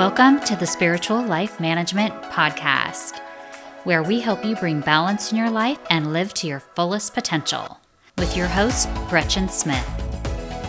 Welcome to the Spiritual Life Management Podcast, where we help you bring balance in your life and live to your fullest potential. With your host, Gretchen Smith.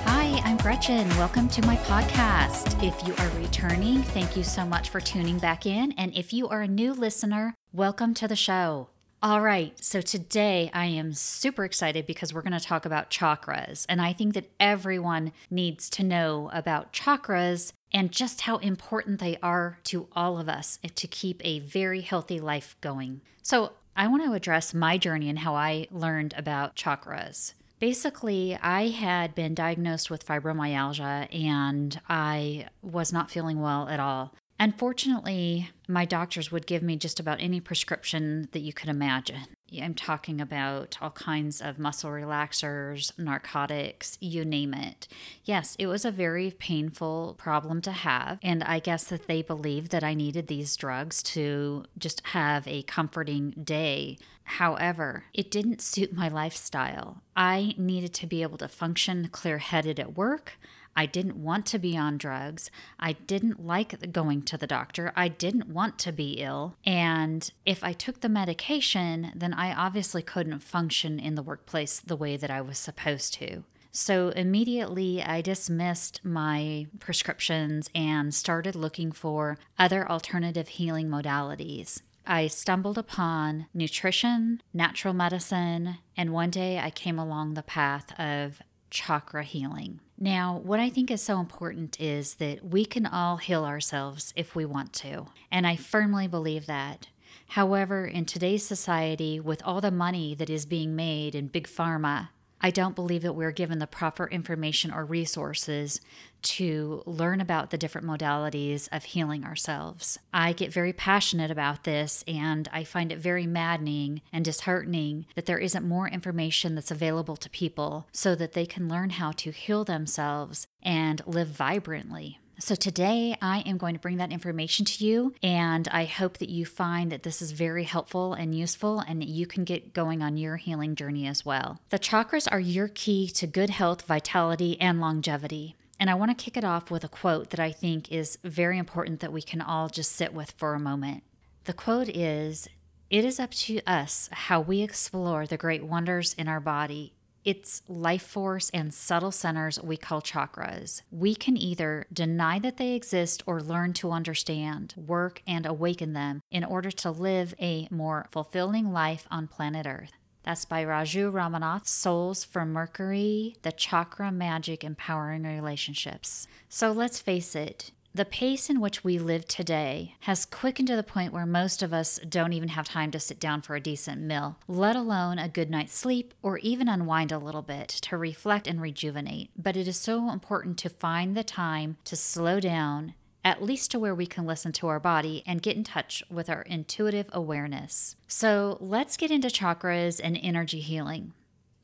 Hi, I'm Gretchen. Welcome to my podcast. If you are returning, thank you so much for tuning back in. And if you are a new listener, welcome to the show. All right, so today I am super excited because we're going to talk about chakras. And I think that everyone needs to know about chakras and just how important they are to all of us to keep a very healthy life going. So, I want to address my journey and how I learned about chakras. Basically, I had been diagnosed with fibromyalgia and I was not feeling well at all. Unfortunately, my doctors would give me just about any prescription that you could imagine. I'm talking about all kinds of muscle relaxers, narcotics, you name it. Yes, it was a very painful problem to have. And I guess that they believed that I needed these drugs to just have a comforting day. However, it didn't suit my lifestyle. I needed to be able to function clear headed at work. I didn't want to be on drugs. I didn't like going to the doctor. I didn't want to be ill. And if I took the medication, then I obviously couldn't function in the workplace the way that I was supposed to. So immediately I dismissed my prescriptions and started looking for other alternative healing modalities. I stumbled upon nutrition, natural medicine, and one day I came along the path of chakra healing. Now, what I think is so important is that we can all heal ourselves if we want to. And I firmly believe that. However, in today's society, with all the money that is being made in big pharma, I don't believe that we're given the proper information or resources to learn about the different modalities of healing ourselves. I get very passionate about this and I find it very maddening and disheartening that there isn't more information that's available to people so that they can learn how to heal themselves and live vibrantly. So, today I am going to bring that information to you, and I hope that you find that this is very helpful and useful and that you can get going on your healing journey as well. The chakras are your key to good health, vitality, and longevity. And I want to kick it off with a quote that I think is very important that we can all just sit with for a moment. The quote is It is up to us how we explore the great wonders in our body its life force and subtle centers we call chakras. We can either deny that they exist or learn to understand, work, and awaken them in order to live a more fulfilling life on planet Earth. That's by Raju Ramanath, Souls from Mercury, The Chakra Magic Empowering Relationships. So let's face it, the pace in which we live today has quickened to the point where most of us don't even have time to sit down for a decent meal, let alone a good night's sleep or even unwind a little bit to reflect and rejuvenate. But it is so important to find the time to slow down, at least to where we can listen to our body and get in touch with our intuitive awareness. So let's get into chakras and energy healing.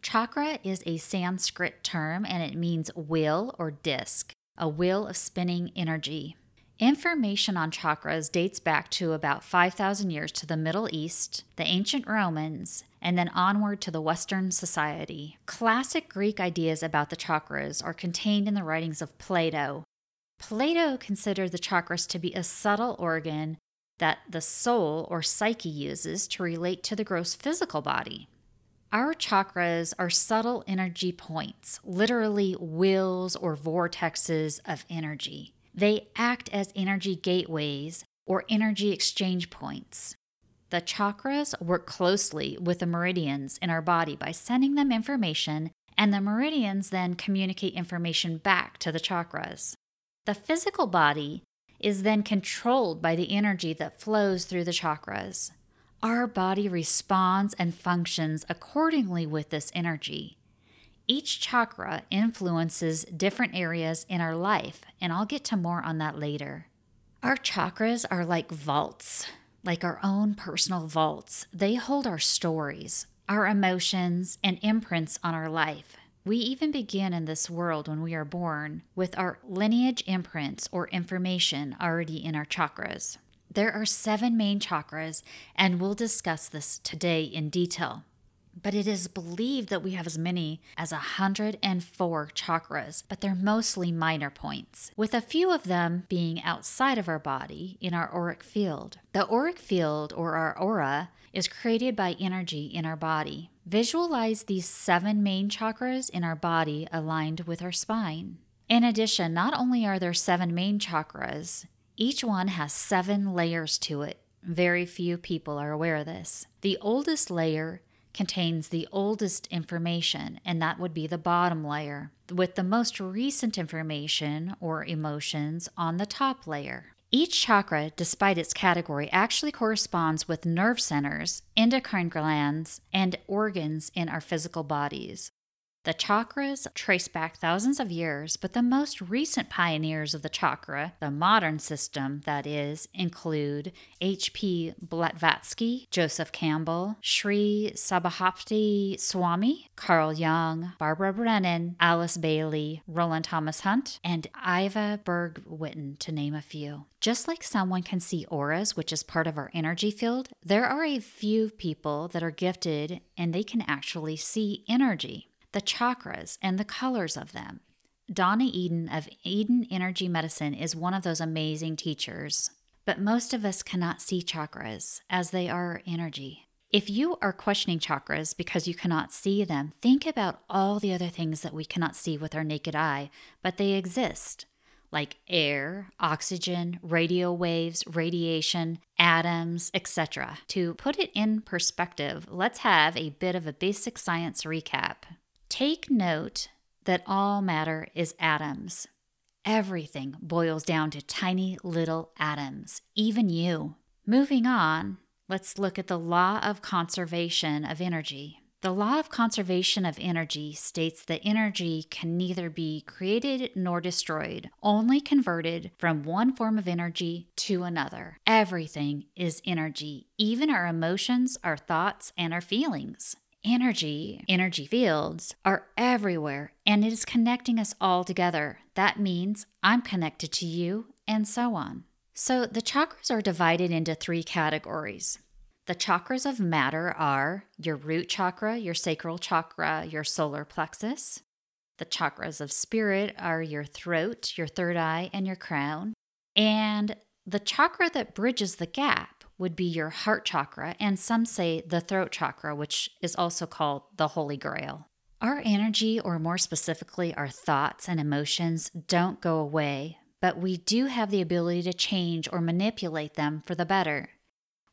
Chakra is a Sanskrit term and it means wheel or disc a wheel of spinning energy. Information on chakras dates back to about 5,000 years to the Middle East, the ancient Romans, and then onward to the Western society. Classic Greek ideas about the chakras are contained in the writings of Plato. Plato considered the chakras to be a subtle organ that the soul or psyche uses to relate to the gross physical body. Our chakras are subtle energy points, literally wheels or vortexes of energy. They act as energy gateways or energy exchange points. The chakras work closely with the meridians in our body by sending them information, and the meridians then communicate information back to the chakras. The physical body is then controlled by the energy that flows through the chakras. Our body responds and functions accordingly with this energy. Each chakra influences different areas in our life, and I'll get to more on that later. Our chakras are like vaults, like our own personal vaults. They hold our stories, our emotions, and imprints on our life. We even begin in this world when we are born with our lineage imprints or information already in our chakras. There are seven main chakras, and we'll discuss this today in detail. but it is believed that we have as many as 104 chakras, but they're mostly minor points, with a few of them being outside of our body in our auric field. The auric field, or our aura, is created by energy in our body. Visualize these seven main chakras in our body aligned with our spine. In addition, not only are there seven main chakras, each one has seven layers to it. Very few people are aware of this. The oldest layer contains the oldest information, and that would be the bottom layer, with the most recent information or emotions on the top layer. Each chakra, despite its category, actually corresponds with nerve centers, endocrine glands, and organs in our physical bodies. The chakras trace back thousands of years, but the most recent pioneers of the chakra, the modern system that is, include H.P. Blavatsky, Joseph Campbell, Sri Sabhapati Swami, Carl Jung, Barbara Brennan, Alice Bailey, Roland Thomas Hunt, and Ivah Bergh Whitten, to name a few. Just like someone can see auras, which is part of our energy field, there are a few people that are gifted and they can actually see energy the chakras, and the colors of them. Donna Eden of Eden Energy Medicine is one of those amazing teachers. But most of us cannot see chakras as they are energy. If you are questioning chakras because you cannot see them, think about all the other things that we cannot see with our naked eye, but they exist, like air, oxygen, radio waves, radiation, atoms, etc. To put it in perspective, let's have a bit of a basic science recap. Take note that all matter is atoms. Everything boils down to tiny little atoms, even you. Moving on, let's look at the law of conservation of energy. The law of conservation of energy states that energy can neither be created nor destroyed, only converted from one form of energy to another. Everything is energy, even our emotions, our thoughts, and our feelings energy, energy fields are everywhere and it is connecting us all together. That means I'm connected to you and so on. So the chakras are divided into three categories. The chakras of matter are your root chakra, your sacral chakra, your solar plexus. The chakras of spirit are your throat, your third eye, and your crown. And the chakra that bridges the gap would be your heart chakra, and some say the throat chakra, which is also called the Holy Grail. Our energy, or more specifically, our thoughts and emotions, don't go away, but we do have the ability to change or manipulate them for the better.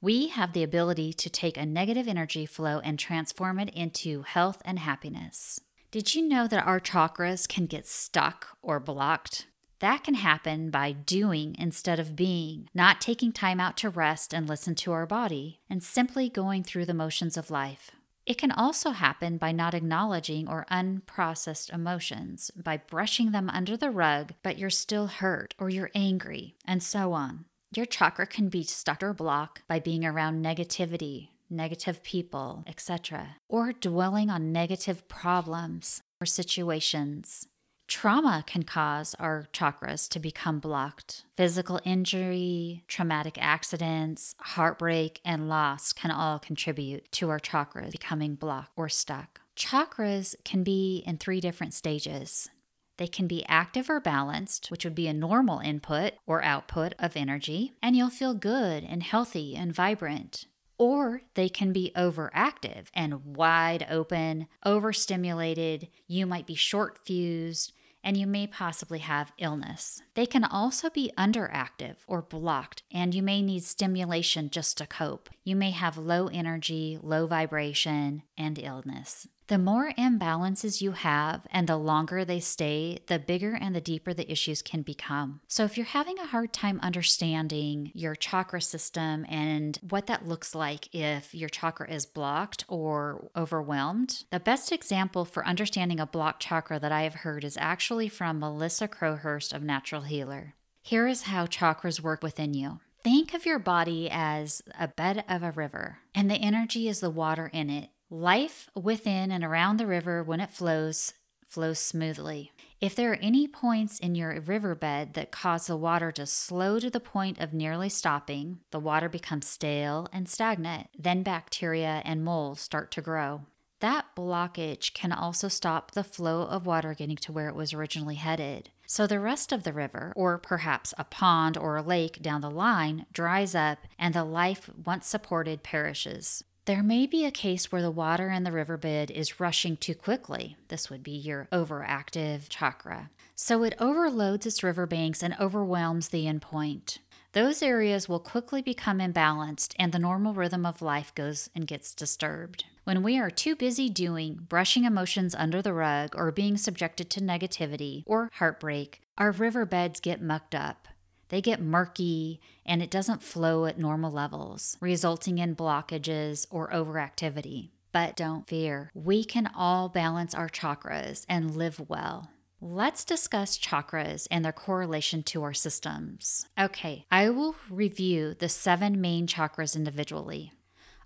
We have the ability to take a negative energy flow and transform it into health and happiness. Did you know that our chakras can get stuck or blocked? That can happen by doing instead of being, not taking time out to rest and listen to our body, and simply going through the motions of life. It can also happen by not acknowledging or unprocessed emotions, by brushing them under the rug, but you're still hurt or you're angry, and so on. Your chakra can be stuck or blocked by being around negativity, negative people, etc., or dwelling on negative problems or situations. Trauma can cause our chakras to become blocked. Physical injury, traumatic accidents, heartbreak, and loss can all contribute to our chakras becoming blocked or stuck. Chakras can be in three different stages. They can be active or balanced, which would be a normal input or output of energy, and you'll feel good and healthy and vibrant. Or they can be overactive and wide open, overstimulated. You might be short fused and you may possibly have illness. They can also be underactive or blocked, and you may need stimulation just to cope. You may have low energy, low vibration, and illness. The more imbalances you have and the longer they stay, the bigger and the deeper the issues can become. So, if you're having a hard time understanding your chakra system and what that looks like if your chakra is blocked or overwhelmed, the best example for understanding a blocked chakra that I have heard is actually from Melissa Crowhurst of Natural Healer. Here is how chakras work within you. Think of your body as a bed of a river, and the energy is the water in it. Life within and around the river, when it flows, flows smoothly. If there are any points in your riverbed that cause the water to slow to the point of nearly stopping, the water becomes stale and stagnant. Then bacteria and mold start to grow. That blockage can also stop the flow of water getting to where it was originally headed. So the rest of the river, or perhaps a pond or a lake down the line, dries up and the life once supported perishes. There may be a case where the water in the riverbed is rushing too quickly. This would be your overactive chakra. So it overloads its riverbanks and overwhelms the endpoint. Those areas will quickly become imbalanced and the normal rhythm of life goes and gets disturbed. When we are too busy doing, brushing emotions under the rug, or being subjected to negativity or heartbreak, our riverbeds get mucked up. They get murky and it doesn't flow at normal levels, resulting in blockages or overactivity. But don't fear, we can all balance our chakras and live well. Let's discuss chakras and their correlation to our systems. Okay, I will review the seven main chakras individually.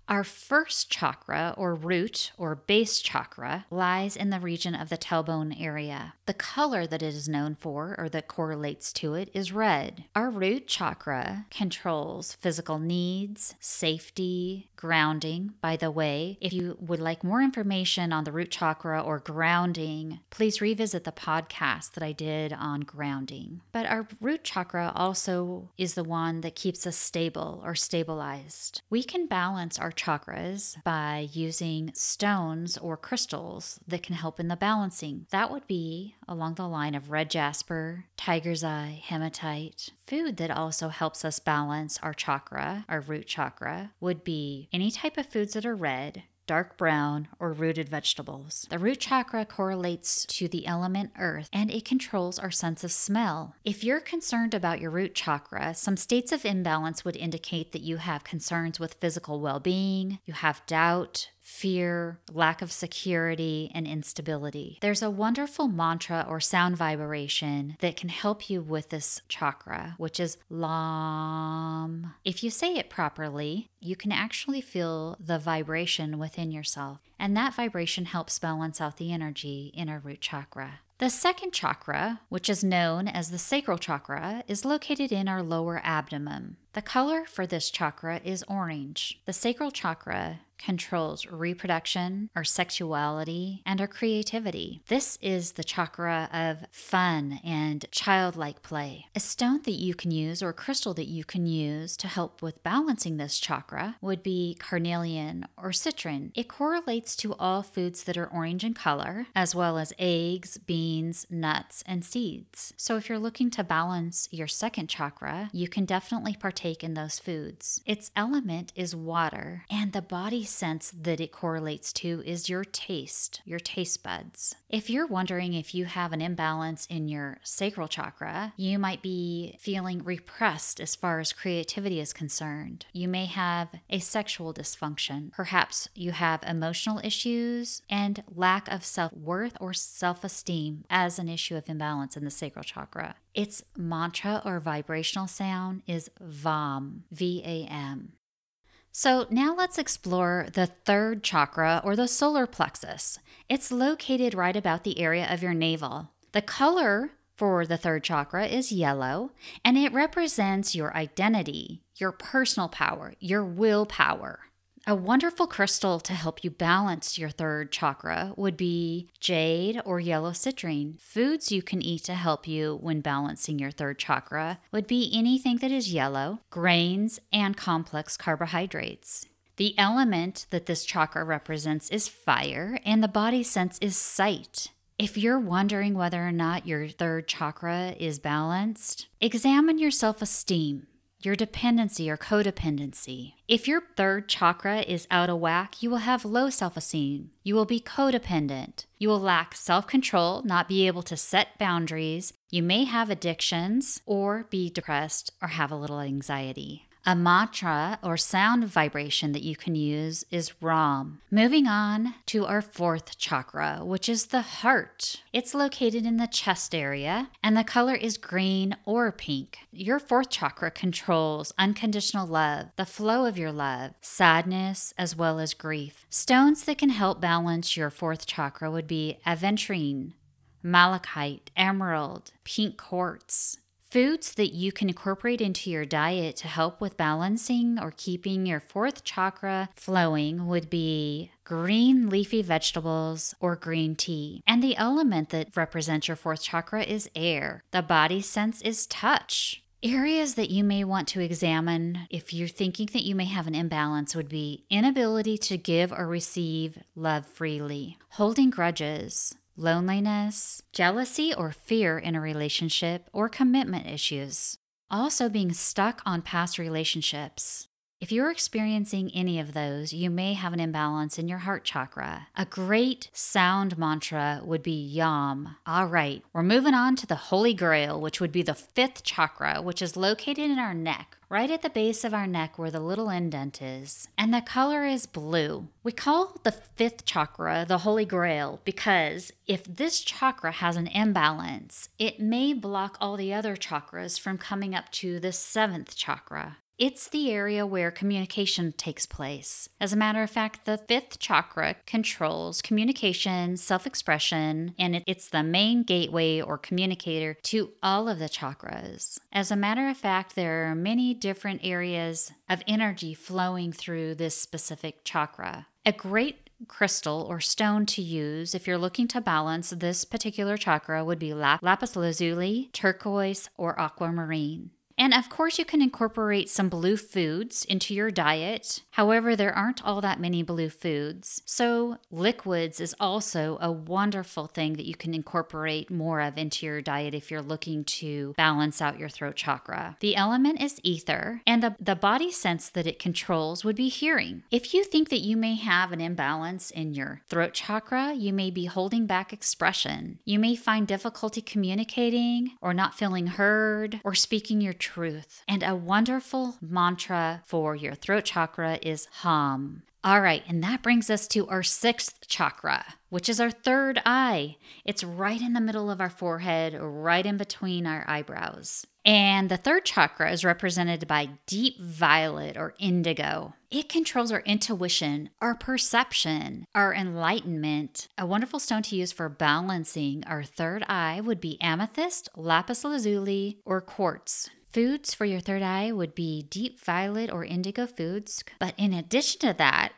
Our first chakra, or root or base chakra, lies in the region of the tailbone area. The color that it is known for, or that correlates to it, is red. Our root chakra controls physical needs, safety, grounding. By the way, if you would like more information on the root chakra or grounding, please revisit the podcast that I did on grounding. But our root chakra also is the one that keeps us stable or stabilized. We can balance our chakras by using stones or crystals that can help in the balancing. That would be along the line of red jasper, tiger's eye, hematite. Food that also helps us balance our chakra, our root chakra, would be any type of foods that are red, dark brown, or rooted vegetables. The root chakra correlates to the element earth and it controls our sense of smell. If you're concerned about your root chakra, some states of imbalance would indicate that you have concerns with physical well being, you have doubt, fear, lack of security, and instability. There's a wonderful mantra or sound vibration that can help you with this chakra, which is LAM. If you say it properly, you can actually feel the vibration within yourself, and that vibration helps balance out the energy in our root chakra. The second chakra, which is known as the sacral chakra, is located in our lower abdomen. The color for this chakra is orange. The sacral chakra controls reproduction, our sexuality, and our creativity. This is the chakra of fun and childlike play. A stone that you can use or crystal that you can use to help with balancing this chakra would be carnelian or citron. It correlates to all foods that are orange in color, as well as eggs, beans, nuts, and seeds. So if you're looking to balance your second chakra, you can definitely partake in those foods. Its element is water, and the body sense that it correlates to is your taste, your taste buds. If you're wondering if you have an imbalance in your sacral chakra, you might be feeling repressed as far as creativity is concerned. You may have a sexual dysfunction. Perhaps you have emotional issues and lack of self worth or self esteem as an issue of imbalance in the sacral chakra. Its mantra or vibrational sound is VAM, V A M. So now let's explore the third chakra or the solar plexus. It's located right about the area of your navel. The color for the third chakra is yellow, and it represents your identity, your personal power, your willpower. A wonderful crystal to help you balance your third chakra would be jade or yellow citrine. Foods you can eat to help you when balancing your third chakra would be anything that is yellow, grains, and complex carbohydrates. The element that this chakra represents is fire, and the body sense is sight. If you're wondering whether or not your third chakra is balanced, examine your self esteem your dependency or codependency. If your third chakra is out of whack, you will have low self esteem. You will be codependent. You will lack self control, not be able to set boundaries. You may have addictions or be depressed or have a little anxiety. A mantra or sound vibration that you can use is Ram. Moving on to our fourth chakra, which is the heart. It's located in the chest area and the color is green or pink. Your fourth chakra controls unconditional love, the flow of your love, sadness, as well as grief. Stones that can help balance your fourth chakra would be aventurine, malachite, emerald, pink quartz, Foods that you can incorporate into your diet to help with balancing or keeping your fourth chakra flowing would be green leafy vegetables or green tea. And the element that represents your fourth chakra is air. The body sense is touch. Areas that you may want to examine if you're thinking that you may have an imbalance would be inability to give or receive love freely, holding grudges, loneliness, jealousy or fear in a relationship, or commitment issues. Also, being stuck on past relationships. If you're experiencing any of those, you may have an imbalance in your heart chakra. A great sound mantra would be Yam. All right, we're moving on to the Holy Grail, which would be the fifth chakra, which is located in our neck, right at the base of our neck where the little indent is. And the color is blue. We call the fifth chakra the Holy Grail because if this chakra has an imbalance, it may block all the other chakras from coming up to the seventh chakra. It's the area where communication takes place. As a matter of fact, the fifth chakra controls communication, self expression, and it's the main gateway or communicator to all of the chakras. As a matter of fact, there are many different areas of energy flowing through this specific chakra. A great crystal or stone to use if you're looking to balance this particular chakra would be lapis lazuli, turquoise, or aquamarine. And of course, you can incorporate some blue foods into your diet. However, there aren't all that many blue foods. So, liquids is also a wonderful thing that you can incorporate more of into your diet if you're looking to balance out your throat chakra. The element is ether, and the, the body sense that it controls would be hearing. If you think that you may have an imbalance in your throat chakra, you may be holding back expression. You may find difficulty communicating or not feeling heard or speaking your truth truth. And a wonderful mantra for your throat chakra is Hum. All right, and that brings us to our sixth chakra, which is our third eye. It's right in the middle of our forehead, right in between our eyebrows. And the third chakra is represented by deep violet or indigo. It controls our intuition, our perception, our enlightenment. A wonderful stone to use for balancing our third eye would be amethyst, lapis lazuli, or quartz. Foods for your third eye would be deep violet or indigo foods. But in addition to that,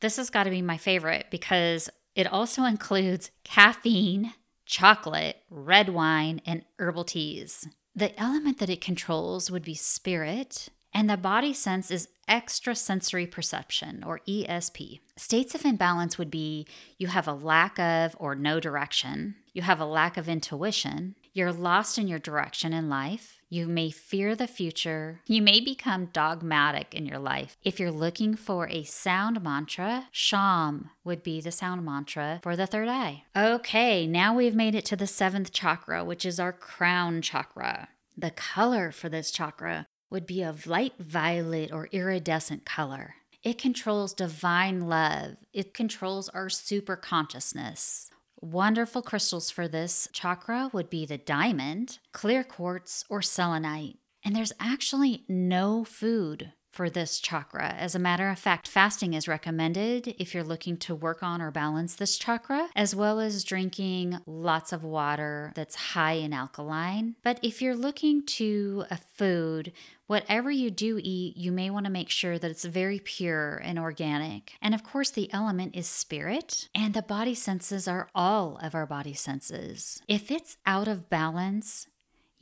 this has got to be my favorite because it also includes caffeine, chocolate, red wine, and herbal teas. The element that it controls would be spirit, and the body sense is extrasensory perception or ESP. States of imbalance would be you have a lack of or no direction, you have a lack of intuition, you're lost in your direction in life, you may fear the future. You may become dogmatic in your life. If you're looking for a sound mantra, Sham would be the sound mantra for the third eye. Okay, now we've made it to the seventh chakra, which is our crown chakra. The color for this chakra would be a light violet or iridescent color. It controls divine love. It controls our super consciousness. Wonderful crystals for this chakra would be the diamond, clear quartz, or selenite. And there's actually no food for this chakra. As a matter of fact, fasting is recommended if you're looking to work on or balance this chakra, as well as drinking lots of water that's high in alkaline. But if you're looking to a food, whatever you do eat, you may want to make sure that it's very pure and organic. And of course, the element is spirit, and the body senses are all of our body senses. If it's out of balance,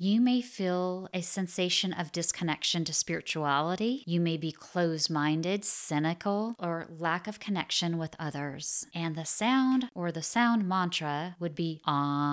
you may feel a sensation of disconnection to spirituality. You may be closed minded, cynical, or lack of connection with others. And the sound or the sound mantra would be Om.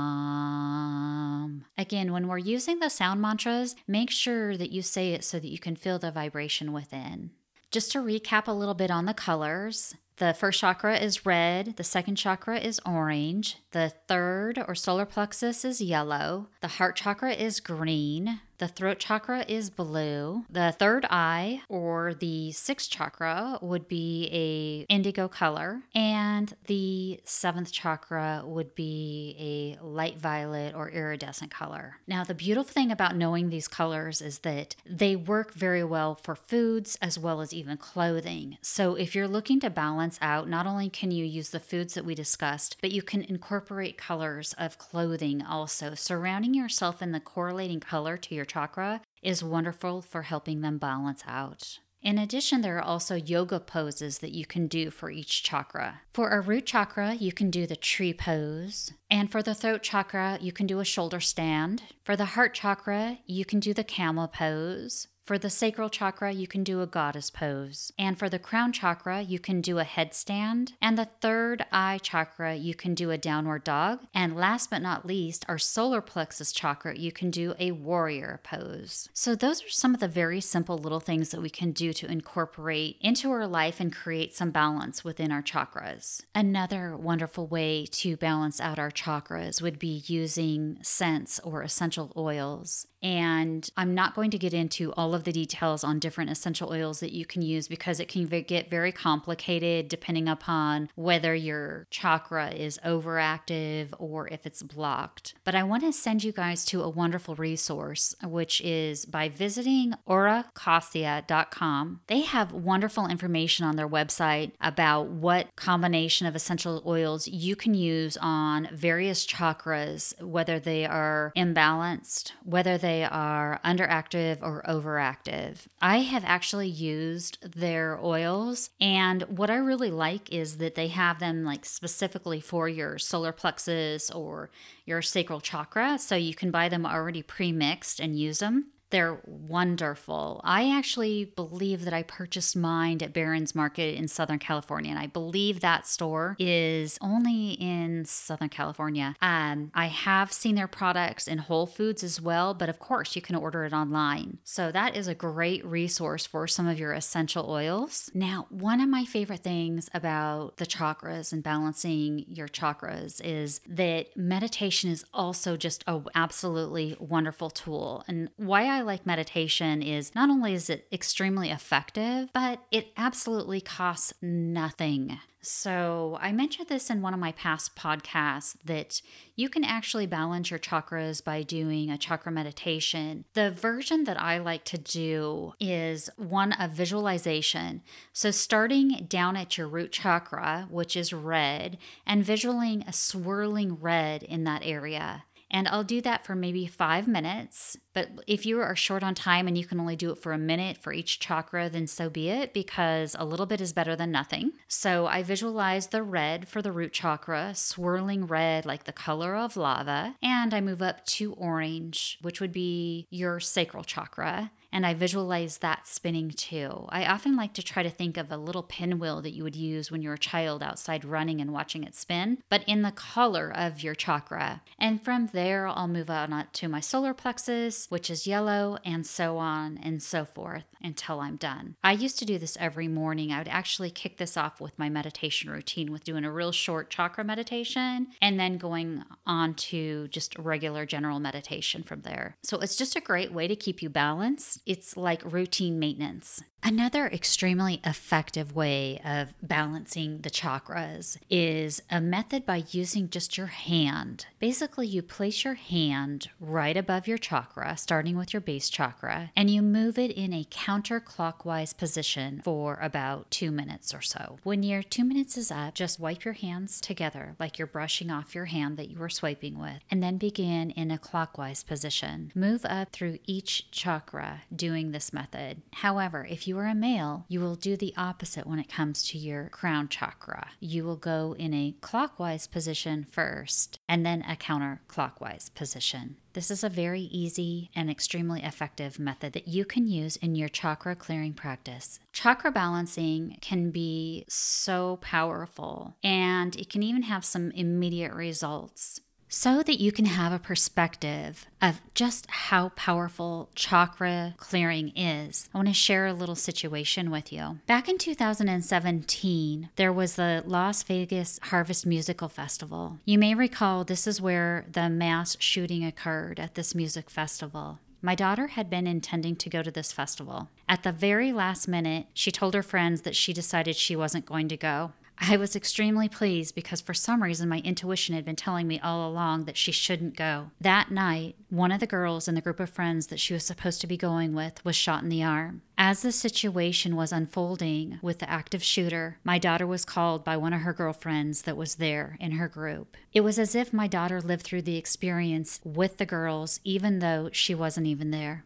Again, when we're using the sound mantras, make sure that you say it so that you can feel the vibration within. Just to recap a little bit on the colors, the first chakra is red, the second chakra is orange, the third or solar plexus is yellow, the heart chakra is green, the throat chakra is blue. The third eye or the sixth chakra would be a indigo color and the seventh chakra would be a light violet or iridescent color. Now the beautiful thing about knowing these colors is that they work very well for foods as well as even clothing. So if you're looking to balance out, not only can you use the foods that we discussed, but you can incorporate colors of clothing also, surrounding yourself in the correlating color to your your chakra is wonderful for helping them balance out. In addition, there are also yoga poses that you can do for each chakra. For a root chakra, you can do the tree pose. And for the throat chakra, you can do a shoulder stand. For the heart chakra, you can do the camel pose. For the sacral chakra, you can do a goddess pose. And for the crown chakra, you can do a headstand. And the third eye chakra, you can do a downward dog. And last but not least, our solar plexus chakra, you can do a warrior pose. So, those are some of the very simple little things that we can do to incorporate into our life and create some balance within our chakras. Another wonderful way to balance out our chakras would be using scents or essential oils. And I'm not going to get into all of the details on different essential oils that you can use because it can get very complicated depending upon whether your chakra is overactive or if it's blocked. But I want to send you guys to a wonderful resource, which is by visiting auracacia.com. They have wonderful information on their website about what combination of essential oils you can use on various chakras, whether they are imbalanced, whether they they are underactive or overactive. I have actually used their oils, and what I really like is that they have them like specifically for your solar plexus or your sacral chakra. So you can buy them already pre mixed and use them. They're wonderful. I actually believe that I purchased mine at Barons Market in Southern California, and I believe that store is only in Southern California. Um, I have seen their products in Whole Foods as well, but of course, you can order it online. So that is a great resource for some of your essential oils. Now, one of my favorite things about the chakras and balancing your chakras is that meditation is also just a absolutely wonderful tool. And why I like meditation is not only is it extremely effective, but it absolutely costs nothing. So, I mentioned this in one of my past podcasts that you can actually balance your chakras by doing a chakra meditation. The version that I like to do is one of visualization. So, starting down at your root chakra, which is red, and visualizing a swirling red in that area. And I'll do that for maybe five minutes. But if you are short on time and you can only do it for a minute for each chakra, then so be it, because a little bit is better than nothing. So I visualize the red for the root chakra, swirling red like the color of lava. And I move up to orange, which would be your sacral chakra and I visualize that spinning too. I often like to try to think of a little pinwheel that you would use when you're a child outside running and watching it spin, but in the color of your chakra. And from there, I'll move on to my solar plexus, which is yellow, and so on and so forth until I'm done. I used to do this every morning. I would actually kick this off with my meditation routine with doing a real short chakra meditation and then going on to just regular general meditation from there. So it's just a great way to keep you balanced it's like routine maintenance. Another extremely effective way of balancing the chakras is a method by using just your hand. Basically, you place your hand right above your chakra, starting with your base chakra, and you move it in a counterclockwise position for about two minutes or so. When your two minutes is up, just wipe your hands together like you're brushing off your hand that you were swiping with, and then begin in a clockwise position. Move up through each chakra doing this method. However, if you are a male, you will do the opposite when it comes to your crown chakra. You will go in a clockwise position first and then a counterclockwise position. This is a very easy and extremely effective method that you can use in your chakra clearing practice. Chakra balancing can be so powerful and it can even have some immediate results so that you can have a perspective of just how powerful chakra clearing is. I want to share a little situation with you. Back in 2017, there was the Las Vegas Harvest Musical Festival. You may recall this is where the mass shooting occurred at this music festival. My daughter had been intending to go to this festival. At the very last minute, she told her friends that she decided she wasn't going to go. I was extremely pleased because for some reason my intuition had been telling me all along that she shouldn't go. That night, one of the girls in the group of friends that she was supposed to be going with was shot in the arm. As the situation was unfolding with the active shooter, my daughter was called by one of her girlfriends that was there in her group. It was as if my daughter lived through the experience with the girls, even though she wasn't even there.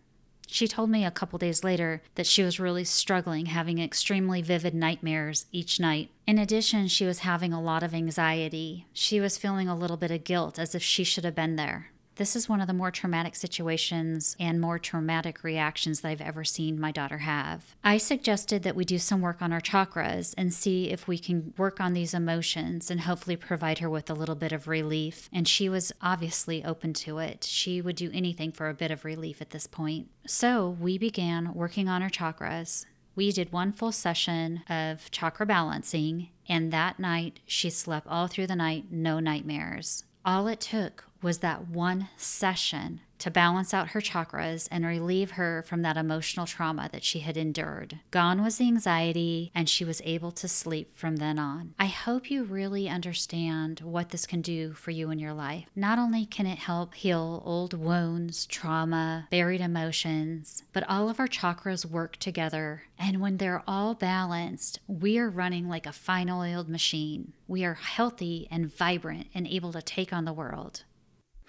She told me a couple days later that she was really struggling, having extremely vivid nightmares each night. In addition, she was having a lot of anxiety. She was feeling a little bit of guilt as if she should have been there. This is one of the more traumatic situations and more traumatic reactions that I've ever seen my daughter have. I suggested that we do some work on our chakras and see if we can work on these emotions and hopefully provide her with a little bit of relief. And she was obviously open to it. She would do anything for a bit of relief at this point. So we began working on her chakras. We did one full session of chakra balancing, and that night she slept all through the night, no nightmares. All it took was that one session to balance out her chakras and relieve her from that emotional trauma that she had endured. Gone was the anxiety, and she was able to sleep from then on. I hope you really understand what this can do for you in your life. Not only can it help heal old wounds, trauma, buried emotions, but all of our chakras work together. And when they're all balanced, we are running like a fine oiled machine. We are healthy and vibrant and able to take on the world.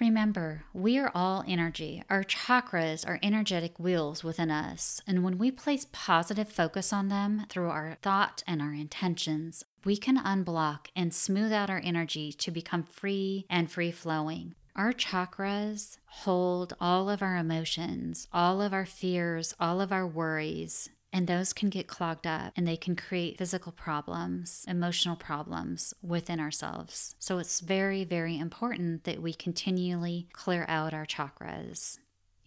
Remember, we are all energy. Our chakras are energetic wheels within us, and when we place positive focus on them through our thought and our intentions, we can unblock and smooth out our energy to become free and free flowing. Our chakras hold all of our emotions, all of our fears, all of our worries, and those can get clogged up and they can create physical problems, emotional problems within ourselves. So it's very, very important that we continually clear out our chakras.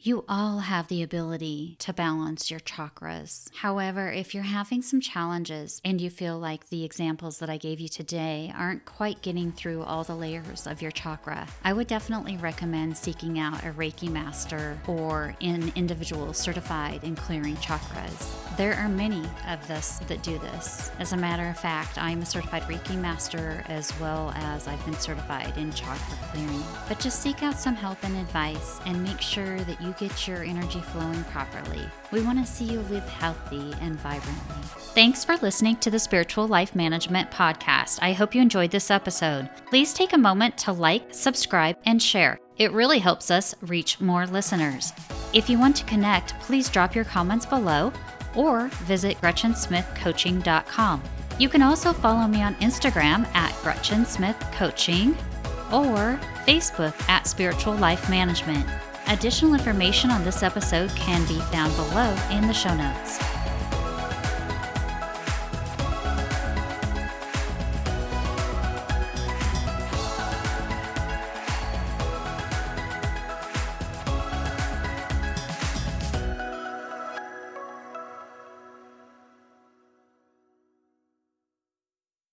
You all have the ability to balance your chakras. However, if you're having some challenges and you feel like the examples that I gave you today aren't quite getting through all the layers of your chakra, I would definitely recommend seeking out a Reiki master or an individual certified in clearing chakras. There are many of us that do this. As a matter of fact, I'm a certified Reiki master as well as I've been certified in chakra clearing. But just seek out some help and advice and make sure that get your energy flowing properly. We want to see you live healthy and vibrantly. Thanks for listening to the Spiritual Life Management Podcast. I hope you enjoyed this episode. Please take a moment to like, subscribe, and share. It really helps us reach more listeners. If you want to connect, please drop your comments below or visit GretchenSmithCoaching.com. You can also follow me on Instagram at Gretchen Smith Coaching or Facebook at Spiritual Life Management. Additional information on this episode can be found below in the show notes.